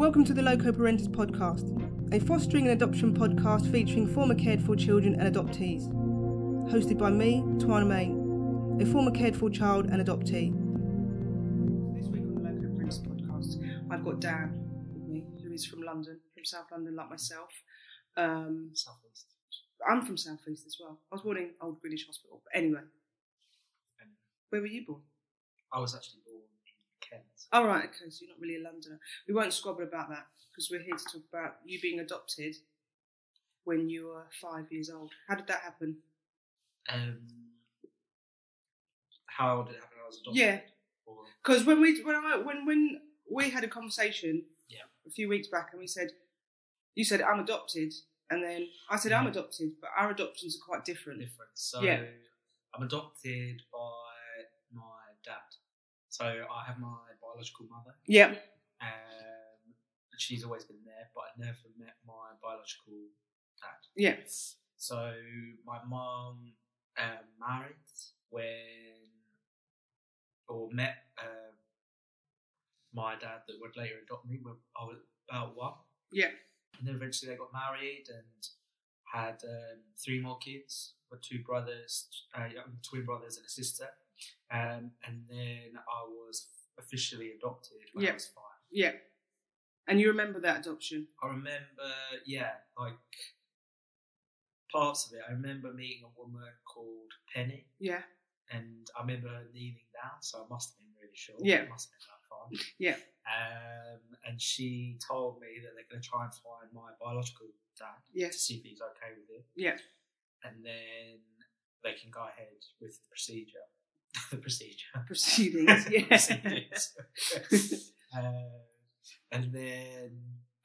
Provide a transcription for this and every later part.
Welcome to the Loco Parentis podcast, a fostering and adoption podcast featuring former cared for children and adoptees. Hosted by me, Twana Main, a former cared for child and adoptee. This week on the Loco Parentis podcast, I've got Dan with me, who is from London, from South London, like myself. Um, Southeast. I'm from South East as well. I was born in Old British Hospital, but anyway, And where were you born? I was actually born Kent. Oh, right, okay, so you're not really a Londoner. We won't squabble about that because we're here to talk about you being adopted when you were five years old. How did that happen? Um, how did it happen? I was adopted. Yeah, because when we when I when when we had a conversation Yeah. a few weeks back and we said you said I'm adopted and then I said I'm adopted, but our adoptions are quite different. different. So Yeah. I'm adopted by. So I have my biological mother. Yeah, Um, and she's always been there, but I never met my biological dad. yeah, So my mum um, married when, or met um my dad that would later adopt me when I was about one. yeah, And then eventually they got married and had um, three more kids with two brothers, uh, twin brothers and a sister. Um, and then I was officially adopted when Yeah. I was five. yeah. And you remember that adoption? I remember, yeah, like parts of it. I remember meeting a woman called Penny, Yeah, and I remember kneeling down, so I must have been really short. Yeah. It must have been like five. Yeah. Um, and she told me that they're going to try and find my biological dad Yes. to see if he's okay with it, yeah, and then they can go ahead with the procedure. the procedure. proceedings. Yeah, Proceedings. uh, and then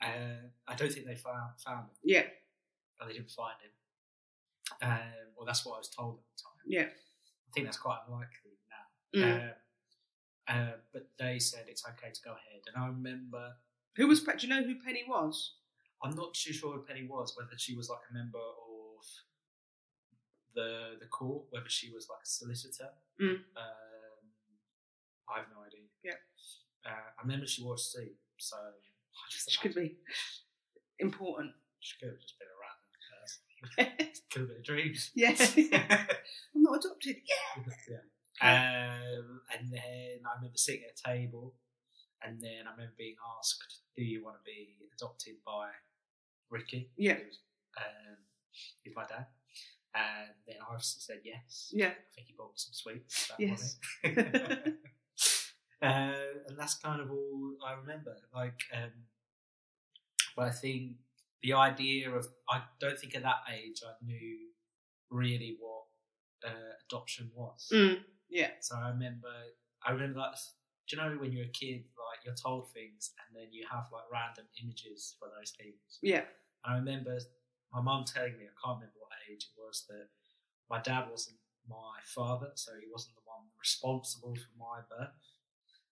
uh, I don't think they found found him. yeah, and they didn't find him. Um, well, that's what I was told at the time. yeah. I think that's quite unlikely now. Mm. Um, uh, but they said it's okay to go ahead. And I remember, Who was? Do you know who Penny was? I'm not too sure who Penny was, whether she was like a member of the the court, whether she was like a solicitor. Mm. Um, I have no idea. Yeah. Uh, I remember she wore a suit, so I just Which could be important. she could have just been a random person. could have been a dream. yeah, I'm not adopted. Yeah. yeah. Um, and then I remember sitting at a table, and then I remember being asked, "Do you want to be adopted by Ricky?" Yeah. um, who's my dad. And then I said yes. Yeah. I think he bought me some sweets. That Yes. morning. uh, and that's kind of all I remember. Like, um, but I think the idea of I don't think at that age I knew really what uh, adoption was. Mm. Yeah. So I remember, I remember like, do you know when you're a kid, like you're told things and then you have like random images for those things. Yeah. I remember my mum telling me, I can't remember what age it was, that my dad wasn't my father, so he wasn't the one responsible for my birth.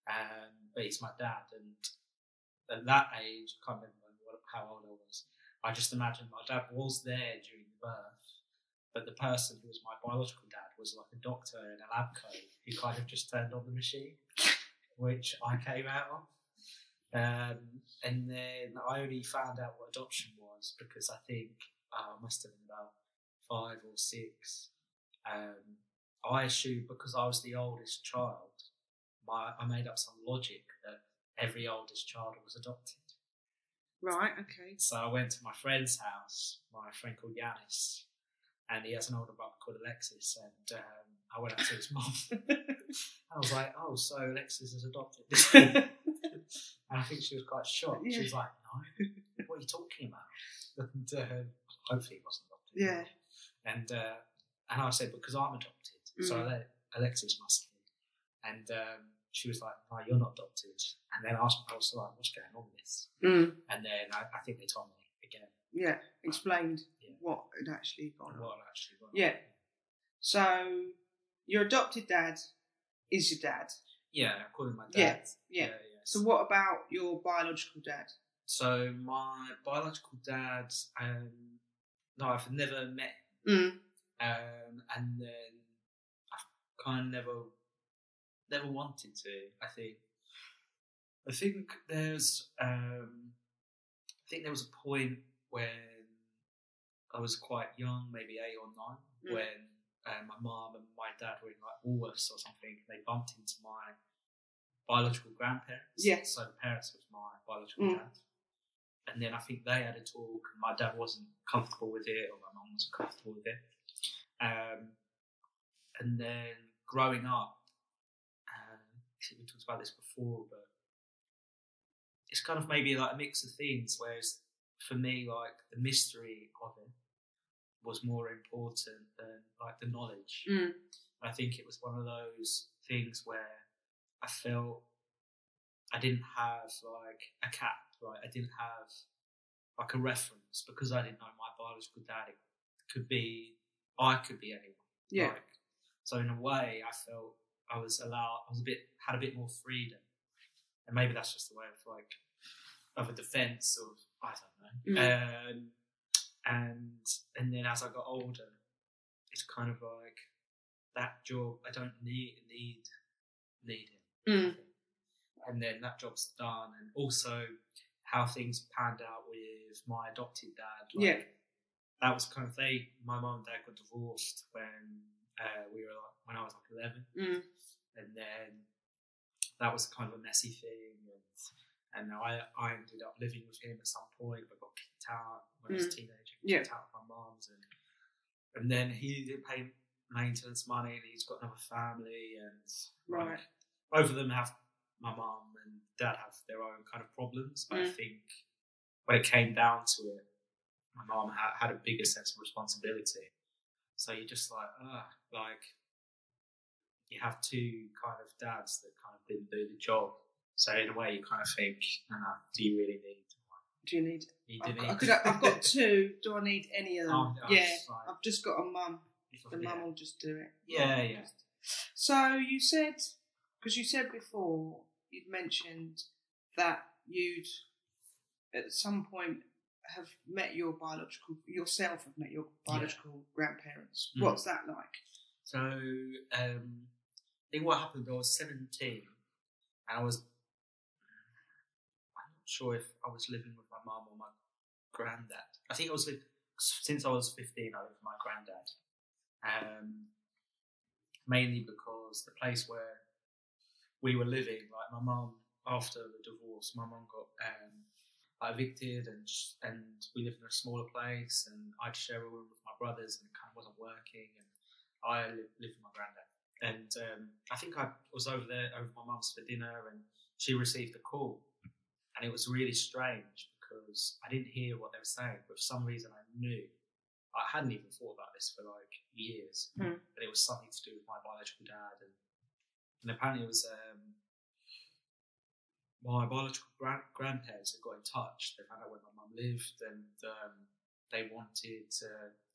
Um, but he's my dad, and at that age, I can't remember how old I was. I just imagined my dad was there during the birth, but the person who was my biological dad was like a doctor in a lab coat who kind of just turned on the machine, which I came out of. Um, and then I only found out what adoption was because I think uh, I must have been about five or six. Um, I assumed because I was the oldest child, my I made up some logic that every oldest child was adopted. Right. Okay. So I went to my friend's house, my friend called Yanis, and he has an older brother called Alexis, and um, I went up to his mum. I was like, "Oh, so Alexis is adopted." and I think she was quite shocked. She was like, "No, what are you talking about?" And uh, hopefully, he wasn't adopted. Yeah. And uh, and I said, "Because I'm adopted, so Mm. Ale- Alexis must be." And um, she was like, "No, you're not adopted." And then I was, I was like, "What's going on with this?" Mm. And then I, I think they told me again Yeah. Explained Yeah. what had actually gone on. what actually on. Yeah. So your adopted dad is your dad. Yeah, I call him my Yeah, dad. yeah. yeah. So what about your biological dad? So my biological dad, um, no, I've never met. Mm. Um, and then I kind of never, never wanted to. I think I think there's, um, I think there was a point when I was quite young, maybe eight or nine, Mm. when uh, my mum and my dad were in like Woolworths or something. They bumped into my biological grandparents. Yes. So the parents was my biological Mm. dad. And then I think they had a talk, and my dad wasn't comfortable with it, or my mum wasn't comfortable with it. Um, and then growing up, um, I think we talked about this before, but it's kind of maybe like a mix of things. Whereas for me, like the mystery of it was more important than like the knowledge. Mm. I think it was one of those things where I felt I didn't have like a cap, right? I didn't have like a reference because I didn't know my biological dad. It could be, I could be anyone. Yeah. Like, so in a way, I felt I was allowed. I was a bit had a bit more freedom, and maybe that's just the way of like of a defense of I don't know. Um, and and then as I got older, it's kind of like that job. I don't need need need him, Mm. and then that job's done. And also how things panned out with my adopted dad. Like, Yeah. that was kind of they. My mum and dad got divorced when uh, we were like, when I was like eleven, Mm. and then that was kind of a messy thing. And and I I ended up living with him at some point, but got kicked out when I was a teenager. Yeah. Kicked out of my mum's, and and then he didn't pay maintenance money, and he's got another family, and Right. like, both of them have my mum and dad have their own kind of problems. But I Mm. think when it came down to it, my mum had, had a bigger sense of responsibility. So you're just like, ah, like you have two kind of dads that kind of didn't do the job. So in a way, you kind of think, ah, do you really need? one? Do you need? You I've do got, need. I could, I've got two. Do I need any of them? Oh, yeah. right. I've just got a mum. The yeah. mum will just do it. Yeah, yeah. So you said, because you said before, you'd mentioned that you'd at some point have met your biological yourself have met your biological grandparents. Mm. What's that like? So um, I think what happened. I was seventeen, and I was. I'm not sure if I was living with my mum or my granddad. I think I was since I was fifteen. I lived with my granddad, um, mainly because the place where we were living, like my mum, after the divorce, my mum got um, like evicted, and and we lived in a smaller place, and I'd share a room with my brothers, and it kind of wasn't working, and I lived, lived with my granddad. And um, I think I was over there over my mum's for dinner, and she received a call, and it was really strange because I didn't hear what they were saying, but for some reason I knew. I hadn't even thought about this for like years, Hmm. but it was something to do with my biological dad, and, and apparently it was um, my biological grand- grandparents had got in touch. They found out where my mum lived, and um, they wanted to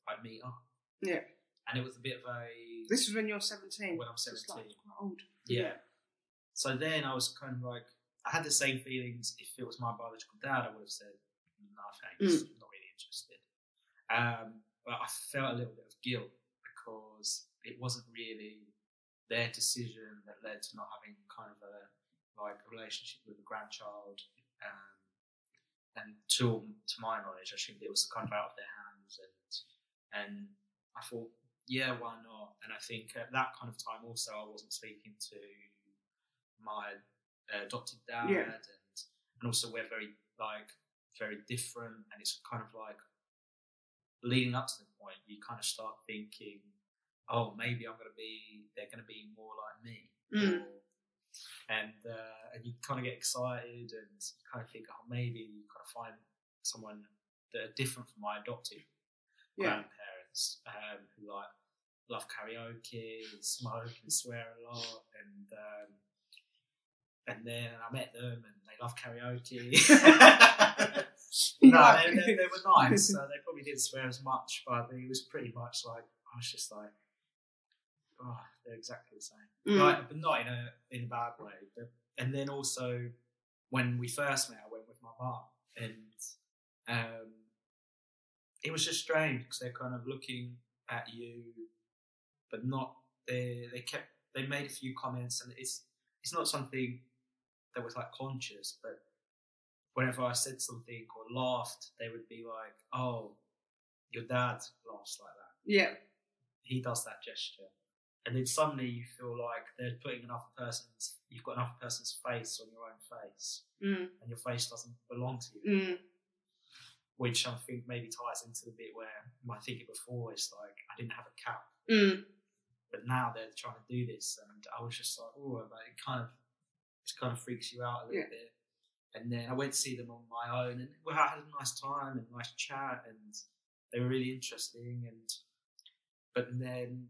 like meet up. Yeah. and it was a bit of a This is when you're 17. when I'm It's like 17. quite old. Yeah. So then I was kind of like, I had the same feelings. If it was my biological dad, I would have said, no thanks, I'm not really interested. Um, but I felt a little bit of guilt because it wasn't really their decision that led to not having kind of a like a relationship with a grandchild. Um, and to to my knowledge, I think it was kind of out of their hands, and and I thought, yeah, why not? And I think at that kind of time also, I wasn't speaking to my uh, adopted dad, Yeah. and and also we're very like very different, and it's kind of like leading up to the point, you kind of start thinking, oh, maybe I'm going to be, they're going to be more like me, Mm. and uh, and you kind of get excited, and you kind of think, oh, maybe you kind of find someone that are different from my adopted Yeah. grandparents um, who like love karaoke and smoke and swear a lot and um, and then I met them and they love karaoke. No, they, they, they were nice. So they probably didn't swear as much, but it was pretty much like I was just like, oh, they're exactly the same. Mm. Like, but not in a in a bad way. But, and then also when we first met, I went with my mum, and um, it was just strange because they're kind of looking at you, but not. They they kept they made a few comments, and it's it's not something that was like conscious, but whenever I said something or laughed, they would be like, "Oh, your dad laughs like that. Yeah. He does that gesture." And then suddenly you feel like they're putting another person's, you've got another person's face on your own face, Mm. and your face doesn't belong to you. Mm. Which I think maybe ties into the bit where my thinking before is like, I didn't have a cap, Mm. but now they're trying to do this, and I was just like, oh, but it kind of, it kind of freaks you out a little Yeah. bit. And then I went to see them on my own, and well, I had a nice time and nice chat, and they were really interesting. And but then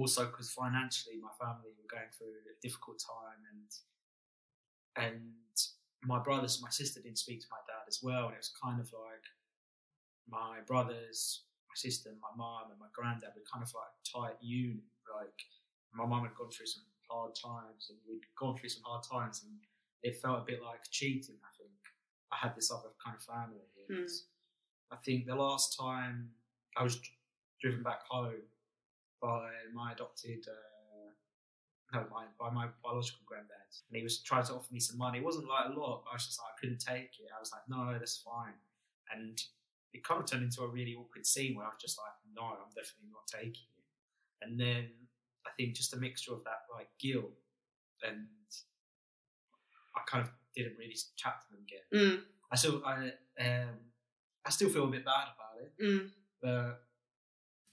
also because financially, my family were going through a difficult time, and and my brothers and my sister didn't speak to my dad as well, and it was kind of like my brothers, my sister, my mum, and my granddad were kind of like tight unit. Like my mum had gone through some hard times, and we'd gone through some hard times, and it felt a bit like cheating. I think I had this other kind of family. Mm. I think the last time I was driven back home by my adopted, uh, no, my, by my biological granddad, and he was trying to offer me some money. It wasn't like a lot, but I was just like, I couldn't take it. I was like, no, that's fine. And it kind of turned into a really awkward scene where I was just like, no, I'm definitely not taking it. And then I think just a mixture of that like guilt and I kind of didn't really chat to them again. Mm. I still I um I still feel a bit bad about it, Mm. but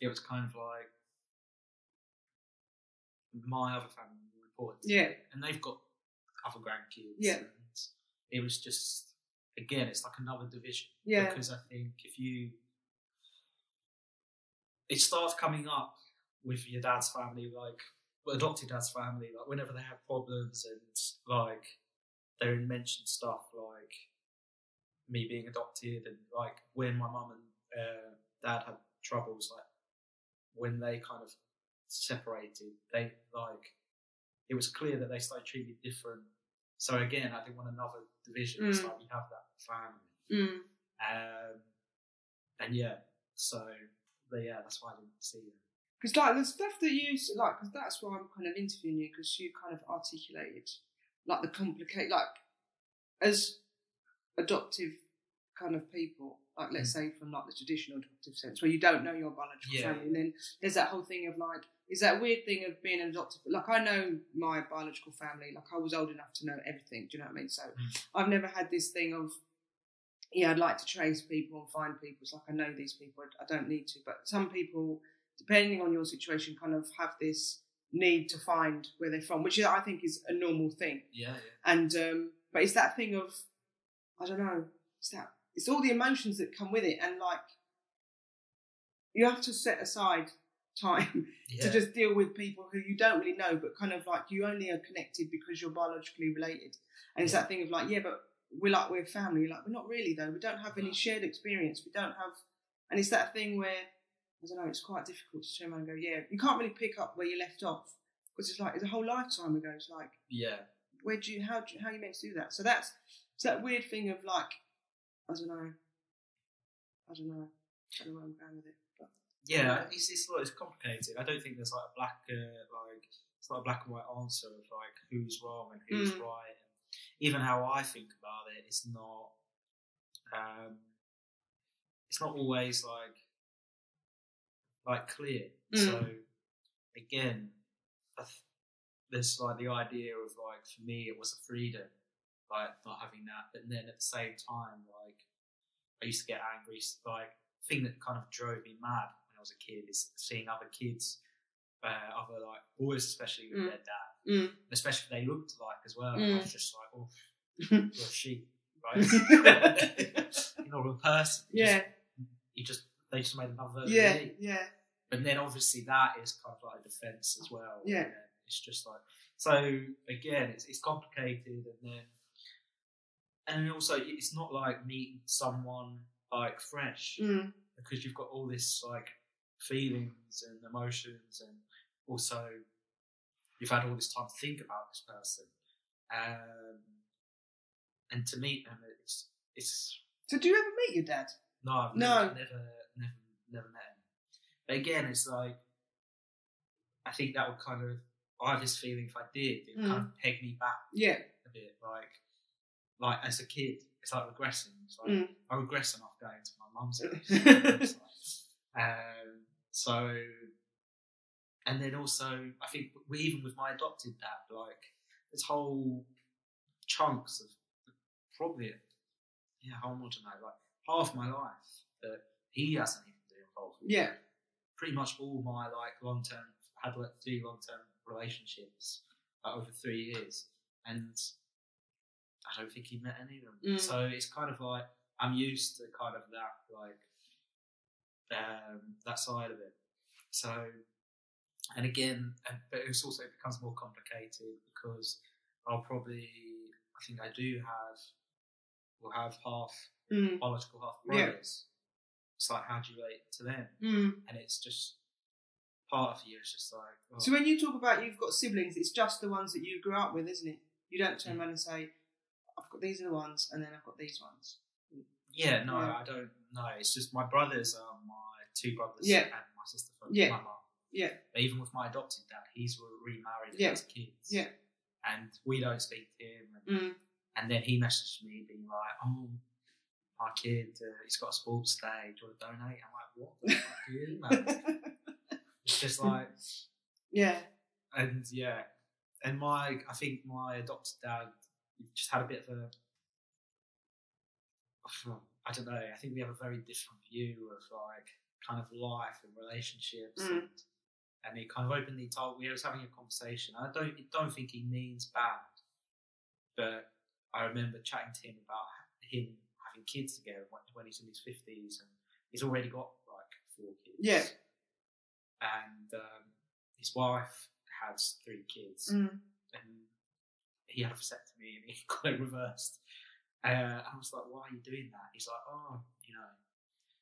it was kind of like my other family reported, Yeah. and they've got other grandkids. Yeah. and it was just again, it's like another division. Yeah. because I think if you it starts coming up with your dad's family, like adopted dad's family, like whenever they have problems and like they mention stuff like me being adopted and like when my mum and uh, dad had troubles, like when they kind of separated, they like it was clear that they started treating different. So again, I think on another division, it's Mm. like you have that family. Mm. Um, and yeah, so but yeah, that's why I didn't see them. Because like the stuff that you like, because that's why I'm kind of interviewing you because you kind of articulated like the complicate, like as adoptive kind of people, like let's say from like the traditional adoptive sense, where you don't know your biological Yeah. family, and then there's that whole thing of like, is that weird thing of being an adoptive? Like I know my biological family, like I was old enough to know everything. Do you know what I mean? So Mm. I've never had this thing of yeah, I'd like to trace people and find people. It's like I know these people, I don't need to. But some people, depending on your situation, kind of have this need to find where they're from, which I think is a normal thing. Yeah, yeah. And um, but it's that thing of I don't know. It's that it's all the emotions that come with it, and like you have to set aside time yeah. to just deal with people who you don't really know, but kind of like you only are connected because you're biologically related. And it's Yeah. that thing of like, yeah, but we're like we're family. You're like we're not really though. We don't have any shared experience. We don't have, and it's that thing where I don't know. It's quite difficult to turn around and go, yeah, you can't really pick up where you left off because it's like it's a whole lifetime ago. It's like yeah. where do you how do you, how are you meant to do that? So that's it's that weird thing of like I don't know. I don't know. I don't know where I'm going with it. Yeah, it's it's, it's complicated. I don't think there's like a black uh, like it's not a black and white answer of like who's wrong and who's Mm. right. Even how I think about it, it's not. Um, it's not always like like clear. Mm. So again, th- there's like the idea of like for me it was a freedom, like not having that. But then at the same time, like I used to get angry. Like thing that kind of drove me mad when I was a kid is seeing other kids, uh, other like boys, especially with Mm. their dad, Mm. especially if they looked like as well. Mm. I was just like, oh, you're a sheep, right? you're not a person. You yeah, you just they just made another version yeah, yeah. But then obviously that is kind of like a defense as well. Yeah. And It's just like so again, it's it's complicated, and then and also it's not like meeting someone like fresh Mm. because you've got all this like feelings and emotions, and also you've had all this time to think about this person, um, and to meet them, it's it's So do you ever meet your dad? no, I've No. never, never, never, never met him. But again, it's like I think that would kind of I have this feeling if I did, it would kind of peg me back Yeah, a bit like like as a kid. It's like regressing. It's like Mm. I regress enough going to my mum's house. Like- um, so, and then also, I think we, even with my adopted dad, like there's whole chunks of probably, yeah, how much I know, like half my life that he hasn't even been involved with. Yeah. Pretty much all my like long term had like three long term relationships like, over three years, and I don't think he met any of them. Mm. So it's kind of like I'm used to kind of that like um, that side of it. So, and again, and, but it's also it becomes more complicated because I'll probably I think I do have will have half Mm. biological half Yeah. brothers. It's like how do you relate to them? Mm. And it's just part of you. It's just like oh, So when you talk about you've got siblings, it's just the ones that you grew up with, isn't it? You don't turn around and say, "I've got these are the ones," and then I've got these ones. yeah, no, Yeah. I don't know. It's just my brothers are my two brothers Yeah. and my sister from Yeah. my mum. Yeah. But even with my adopted dad, he's remarried and Yeah. has kids. Yeah. And we don't speak to him. And, Mm. and then he messaged me being like, "Oh, my kid, uh, he's got a sports day. Do you want to donate?" I'm like, "What? the fuck do you email?" It's just like, yeah. and yeah, and my, I think my adopted dad just had a bit of a, I don't know. I think we have a very different view of like kind of life and relationships, Mm. and, and he kind of openly told we was having a conversation. I don't, don't think he means bad, but I remember chatting to him about him having kids together when, when he's in his fifties, and he's already got like four kids. Yeah. and um, his wife has three kids, Mm. and he had a vasectomy and he got it reversed. Uh, and I was like, "Why are you doing that?" He's like, "Oh, you know,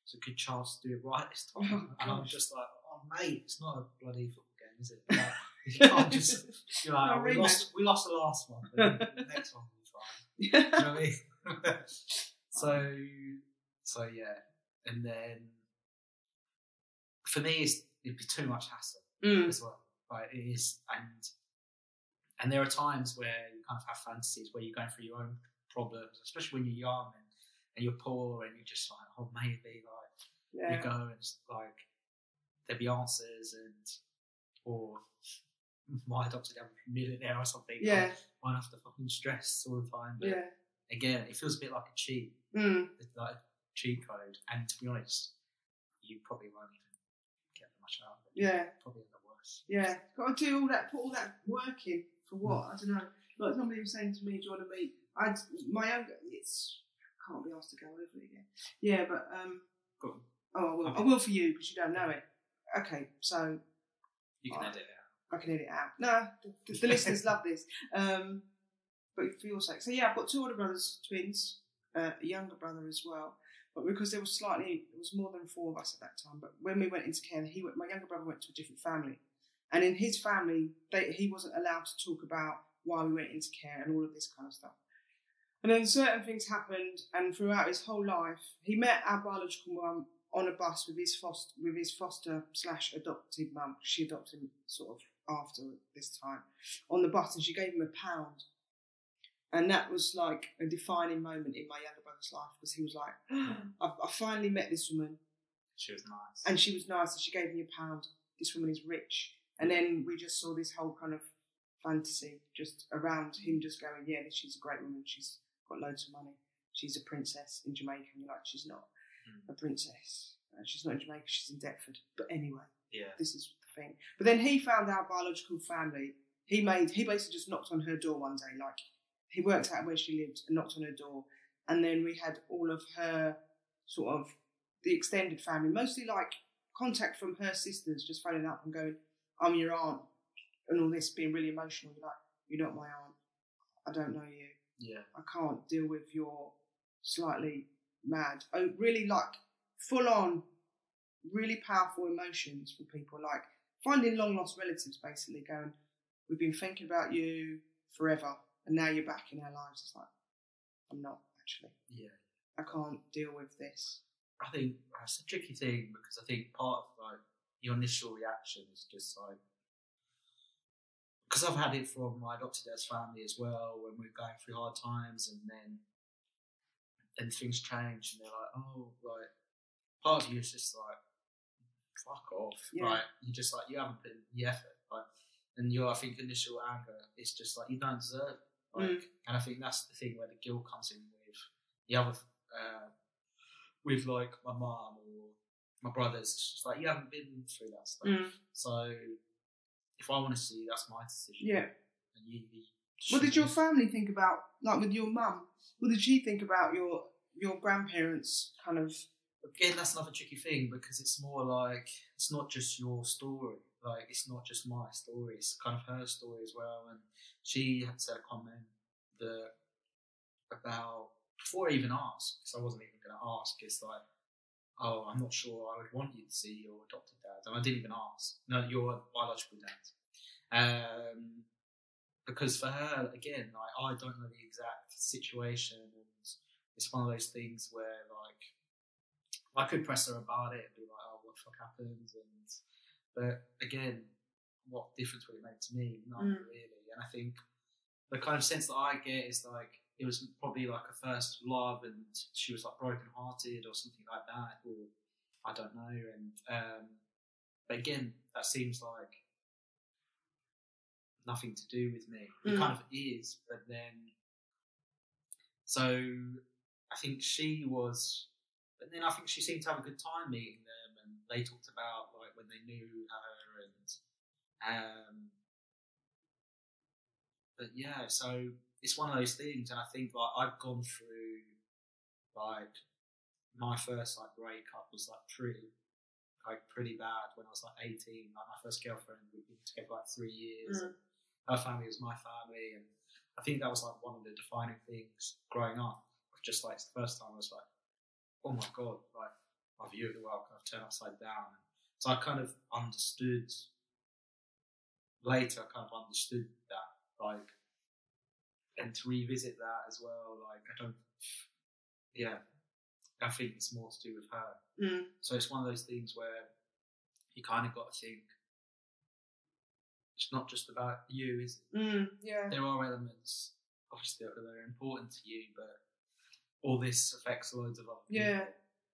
it's a good chance to do it right this time." Oh, and I'm just like, "Oh, mate, it's not a bloody football game, is it?" Like, you can't just No, "Oh, we rematch. lost, we lost the last one, but the next one will be fine." You know what I mean? so, so yeah, and then for me, it's, it'd be too much hassle Mm. as well. Right, it is, and and there are times where you kind of have fantasies where you're going through your own problems, especially when you're young and, and you're poor, and you're just like, oh, maybe like Yeah. you go and like there'd be answers, and or my dad would a millionaire or something. Yeah. I have to fucking stress all the time. But Yeah. again, it feels a bit like a cheat, Mm. it's like a cheat code, and to be honest, you probably won't even get much out of it. Yeah. Probably up worse. Yeah, got to do all that, put all that work in for what? I don't know. Like somebody was saying to me, "Do you want to meet?" I my own. It's can't be asked to go over it again. Yeah, but um. Go on. Oh, I will. I will for you because you don't know it. Okay, so You can Right. edit it out. I can edit it out. No, the, the listeners love this. Um, but for your sake, so yeah, I've got two older brothers, twins, uh, a younger brother as well. But because there was slightly, there was more than four of us at that time. But when we went into care, he went, my younger brother went to a different family, and in his family, they, he wasn't allowed to talk about why we went into care and all of this kind of stuff. And then certain things happened, and throughout his whole life, he met our biological mum on a bus with his foster with his foster slash adopted mum. She adopted him sort of after this time on the bus, and she gave him a pound. And that was like a defining moment in my younger brother's life because he was like, I, I finally met this woman, She was nice. and she was nice, and she gave me a pound. This woman is rich, and then we just saw this whole kind of fantasy just around him, just going, yeah, she's a great woman. She's got loads of money. She's a princess in Jamaica. And you're like, she's not Mm. a princess. Uh, she's not in Jamaica. She's in Deptford. But anyway, yeah. this is the thing. But then he found our biological family. He made. He basically just knocked on her door one day. Like he worked out where she lived and knocked on her door, and then we had all of her sort of the extended family, mostly like contact from her sisters, just phoning up and going, "I'm your aunt," and all this being really emotional. You're like, "You're not my aunt. I don't know you. Yeah. I can't deal with your slightly mad, oh, really like full on, really powerful emotions for people, like finding long lost relatives basically going, We've been thinking about you forever, and now you're back in our lives. It's like, I'm not actually. Yeah. I can't deal with this. I think that's a tricky thing because I think part of like your initial reaction is just like because I've had it from my adopted dad's family as well when we are going through hard times, and then then things change, and they're like, oh, like part of you is just like, fuck off, Yeah. like you just like you haven't put in the effort, like, and your I think initial anger is just like you don't deserve, it. like, Mm. and I think that's the thing where the guilt comes in with the other, uh, with like my mom or my brothers. It's just like you haven't been through that stuff, Mm. so if I want to see, that's my decision. Yeah. And you, you What did your family think about, like with your mum? What did she think about your your grandparents? Kind of. again, that's another tricky thing because it's more like it's not just your story. Like it's not just my story. It's kind of her story as well. And she had said a comment that about before I even asked, because I wasn't even going to ask. It's like, oh, I'm not sure I would want you to see your adopted dad, and I didn't even ask. No, your biological dad. Um, because for her, again, like I don't know the exact situation, and it's one of those things where like I could press her about it and be like, "Oh, what the fuck happened?" And but again, what difference would it make to me? None Mm. really. And I think the kind of sense that I get is like it was probably like a first love, and she was like broken hearted or something like that, or I don't know. And um, but again, that seems like nothing to do with me. It Mm. kind of is, but then so I think she was, but then I think she seemed to have a good time meeting them, and they talked about like when they knew her, and um, but yeah, so it's one of those things, and I think like I've gone through like my first like breakup was like pretty like pretty bad when I was like eighteen. Like my first girlfriend, we'd been together like three years. Mm. Her family was my family, and I think that was like one of the defining things growing up. Just like it's the first time I was like, oh my god, like my view of the world kind of turned upside down. So I kind of understood later. I kind of understood that, like, and to revisit that as well. Like I don't, yeah, I think it's more to do with her. Mm. So it's one of those things where you kind of got to think it's not just about you, is it? Mm. Yeah. There are elements, obviously, that are important to you, but all this affects loads of other people. Yeah.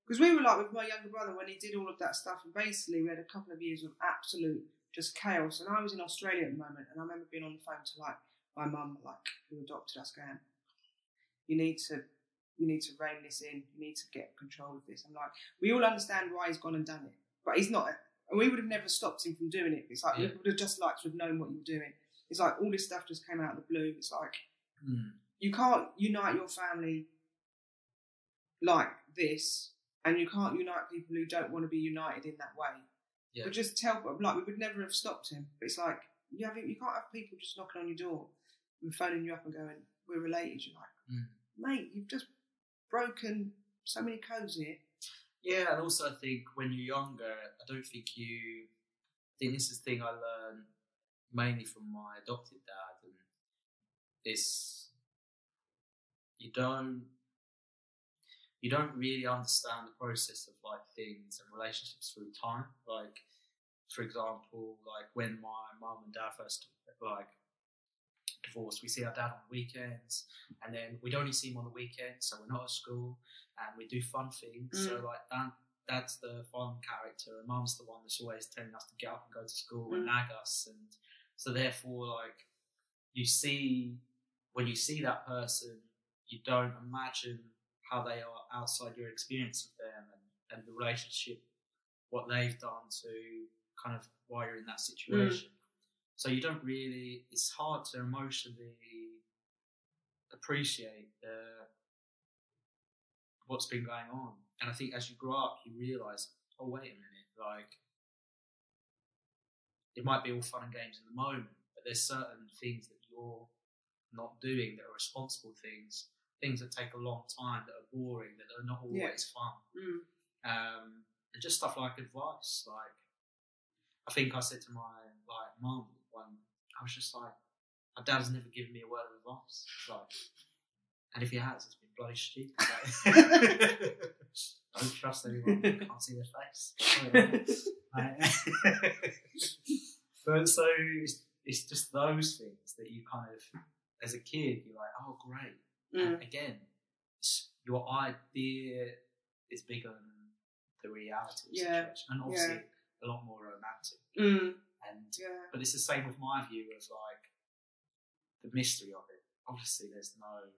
Because we were like with my younger brother when he did all of that stuff, and basically we had a couple of years of absolute just chaos. And I was in Australia at the moment, and I remember being on the phone to like my mum, like who adopted us, going, "You need to, you need to rein this in. You need to get control of this." I'm like, we all understand why he's gone and done it, but he's not. And we would have never stopped him from doing it. It's like we would have just liked to have known what you were doing. It's like all this stuff just came out of the blue. It's like Mm. you can't unite your family like this, and you can't unite people who don't want to be united in that way. Yeah. But just tell, like, we would never have stopped him. But it's like you have, you can't have people just knocking on your door and phoning you up and going, "We're related." You're like, Mm. mate, you've just broken so many codes here. Yeah, and also I think when you're younger, I don't think you. I think this is the thing I learned mainly from my adopted dad, and this you don't you don't really understand the process of like things and relationships through time. Like, for example, like when my mum and dad first like divorced, we see our dad on the weekends, and then we'd only see him on the weekends, so we're not at school, and we do fun things. So Mm. like that, that's the fun character, and mum's the one that's always telling us to get up and go to school Mm. and nag us, and so therefore, like you see when you see that person, you don't imagine how they are outside your experience of them and, and the relationship, what they've done to kind of why you're in that situation. So you don't really. It's hard to emotionally appreciate the what's been going on. And I think as you grow up, you realise, oh wait a minute, like it might be all fun and games in the moment, but there's certain things that you're not doing that are responsible things, things that take a long time, that are boring, that are not always Yeah. fun. Mm. Um, and just stuff like advice. Like, I think I said to my like mum one, I was just like, my dad has never given me a word of advice. Like, and if he has, it's been bloody stupid. Like, don't trust anyone. You can't see their face. Like, but so, it's just those things that you kind of, as a kid, you're like, oh great. Mm. And again, your idea is bigger than the reality of the Yeah, situation, and obviously a lot more romantic. Mm. But it's the same with my view of like the mystery of it. Obviously, there's no.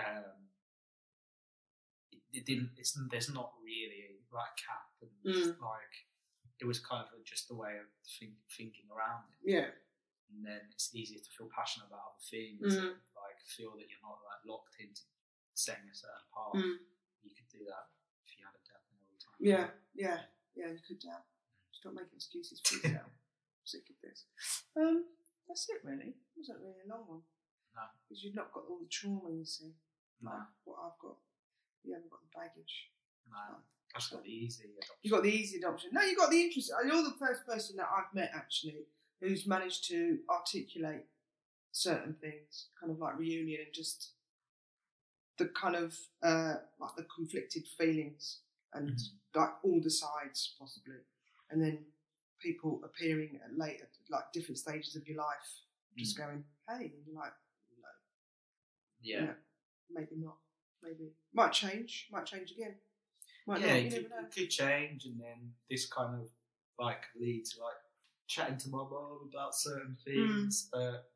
Um, it, it didn't. It's there's not really like a cap and Mm. like it was kind of just a way of think, thinking around it, Yeah. and then it's easier to feel passionate about other things, Mm. and, like feel that you're not like locked into saying a certain path. Mm. You could do that if you had a definite all the time. Yeah. Yeah. Yeah. You could doubt. Stop making excuses for yourself. Sick of this. Um, that's it really. It wasn't really a long one. No. Because you've not got all the trauma you see. No, Like what I've got. You haven't got the baggage. no. I just got the easy adoption. You got the easy adoption. No, you got the interest. You're the first person that I've met actually who's managed to articulate certain things, kind of like reunion and just the kind of uh, like the conflicted feelings and Mhm. like all the sides possibly, and then people appearing at late at like different stages of your life, just going, hey, and you're like, no, yeah. Yeah. maybe not, maybe might change, might change again, might yeah, not. it You could, it could change, and then this kind of like leads like chatting to my mom about certain Mm. things. But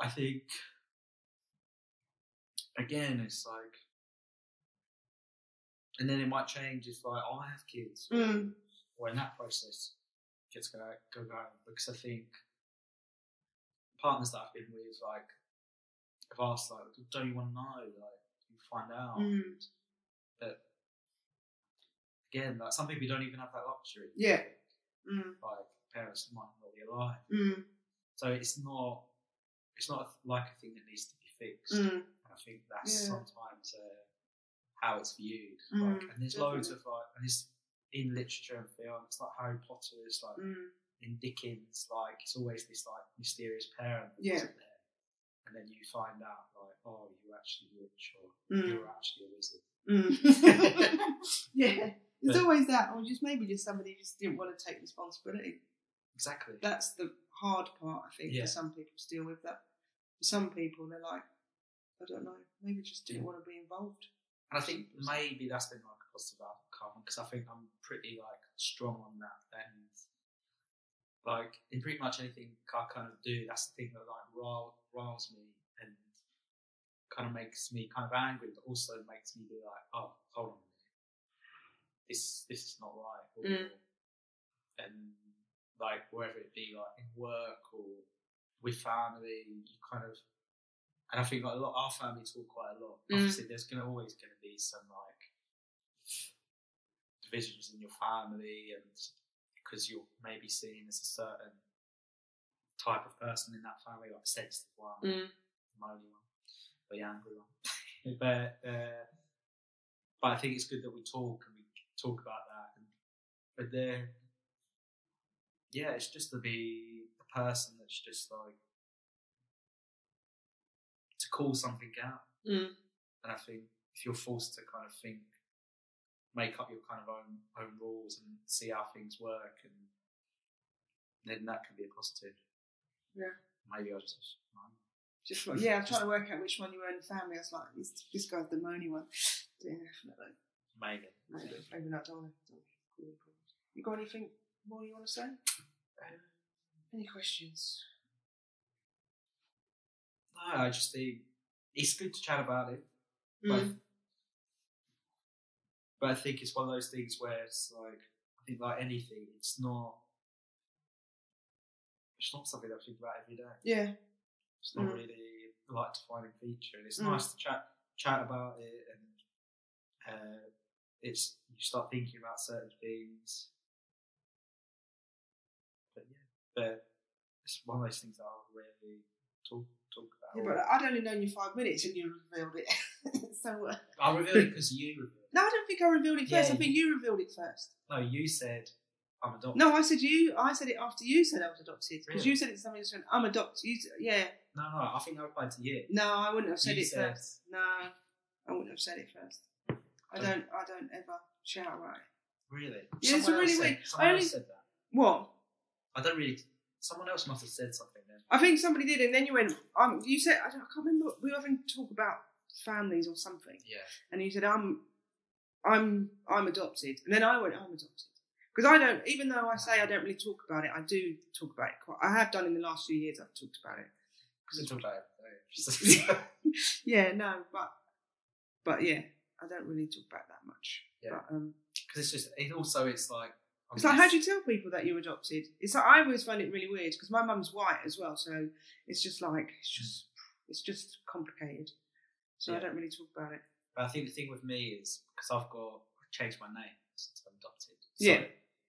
I think again, it's like, and then it might change if like I have kids, Mm. Or in that process gets go go going because I think partners that I've been with like have asked like, don't you want to know? Like, you find out Mm. but again, like some people don't even have that luxury. Yeah. Mm. Like parents might not be alive, Mm. so it's not it's not like a thing that needs to be fixed. Mm. And I think that's Yeah. sometimes uh, how it's viewed. Mm, like, and there's loads of like, and it's in literature and film. It's like Harry Potter. It's like Mm. in Dickens. Like it's always this like mysterious parent that Yeah. wasn't there, and then you find out like, oh, you're actually rich, or Mm. you're actually a wizard. Mm. yeah. There's But- always that, or just maybe just somebody just didn't want to take responsibility. Exactly. That's the hard part, I think, Yeah. for some people to deal with that. For some people, they're like, I don't know, maybe just didn't want to be involved. And I think maybe that's been a positive outcome because I think I'm pretty like strong on that and like in pretty much anything I kind of do, that's the thing that like rile, riles me and kind of makes me kind of angry, but also makes me be like, oh, hold on a minute, this this is not right, or, Mm. and like wherever it be, like in work or with family, you kind of and I think like a lot our family talk quite a lot. Mm. Obviously, there's gonna always gonna be some like divisions in your family, and because you're maybe seen as a certain type of person in that family, like sensitive one, Mm. moany one, or the angry one. but uh, but I think it's good that we talk and we talk about that. And but then, yeah, it's just to be a person that's just like to call something out. Mm. And I think if you're forced to kind of think, make up your kind of own own rules and see how things work, and then that can be a positive. Yeah. Maybe I just. I don't. Just like, yeah, I'm trying to work out which one you were in the family. I was like, this, this guy's the moany one. Yeah, definitely. Maybe. Maybe, maybe not. Don't want to call him problems. You got anything more you want to say? Any questions? No, I just think it's good to chat about it. But, Mm. But I think it's one of those things where it's like I think like anything, it's not it's not something that I think about every day. Yeah. It's not Mm. really a like defining feature. And it's Mm. nice to chat chat about it and uh, it's you start thinking about certain things. But yeah, but it's one of those things that I'll really talk talk about. Yeah, but I'd only known you five minutes and you revealed it. so, uh, I revealed it because you revealed it. no, I don't think I revealed it first. Yeah, I think you revealed it first. No, you said I'm adopted. No, I said you. I said it after you said I was adopted because Really? you said it to somebody else. I'm adopted. You, yeah. No, no, I think I replied to you. No, I wouldn't have said You it said- first. No, I wouldn't have said it first. I Don't- don't. I don't ever shout right. Really? Yeah, it's really said- weird. I only- said that. What? I don't really. Someone else must have said something then. I think somebody did, and then you went. Um, you said I, don't, I can't remember. We were having talk about families or something, Yeah. and you said I'm, I'm, I'm adopted, and then I went, I'm adopted because I don't. Even though I say I don't really talk about it, I do talk about it. Quite, I have done in the last few years. I've talked about it. Because talk about it. Yeah, no, but, but yeah, I don't really talk about that much. Yeah. But, um, Because it's just. It also, it's like. It's like, how do you tell people that you're adopted? It's like I always find it really weird because my mum's white as well, so it's just like it's just it's just complicated. So I don't really talk about it. But I think the thing with me is because I've got changed my name since I'm adopted. So Yeah.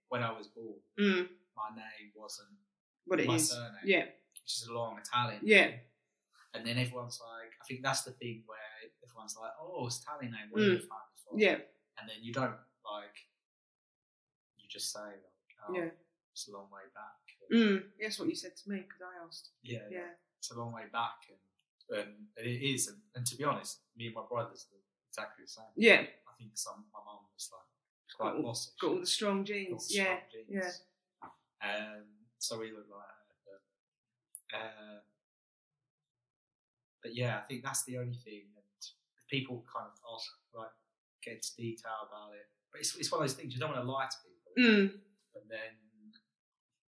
When I was born, Mm, my name wasn't what it my is? surname, Yeah, which is a long Italian. yeah, name. And then everyone's like, I think that's the thing where everyone's like, oh, it's Italian name. Where you Mm. from? from? yeah, And then you don't like, you just say like, oh, yeah. it's a long way back. Mm, that's what you said to me because I asked. Yeah, yeah, Yeah, it's a long way back, and, and it is. And, and to be honest, me and my brothers are exactly the same. yeah. I think some my mum was like Got quite all, bossy. got all the strong Got genes. strong Yeah, genes. yeah. Um, so we look like her. But, uh, but yeah, I think that's the only thing. And people kind of ask, like, get into detail about it. But it's, it's one of those things you don't want to lie to people. Mm, But then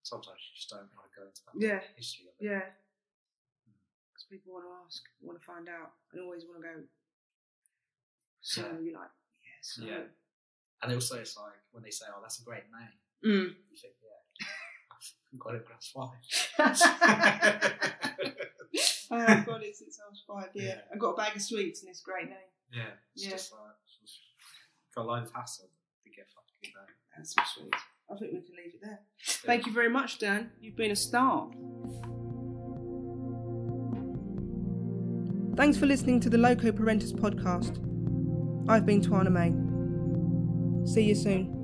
sometimes you just don't want to go into that Yeah, history of it. yeah. Because people want to ask, want to find out, and always want to go. So Yeah. you're like, yes, Yeah. And also, it's like when they say, "Oh, that's a great name," Mm. you think, "Yeah, I've got it. That's why." Oh, I've got it since I was five. Yeah. Yeah. I've got a bag of sweets and it's a great name. Yeah, it's Yeah. just like got a load of hassle to get fucking That's so sweet. I think we can leave it there. Thank you very much, Dan. You've been a star. Thanks for listening to the Loco Parentis podcast. I've been Twana May. See you soon.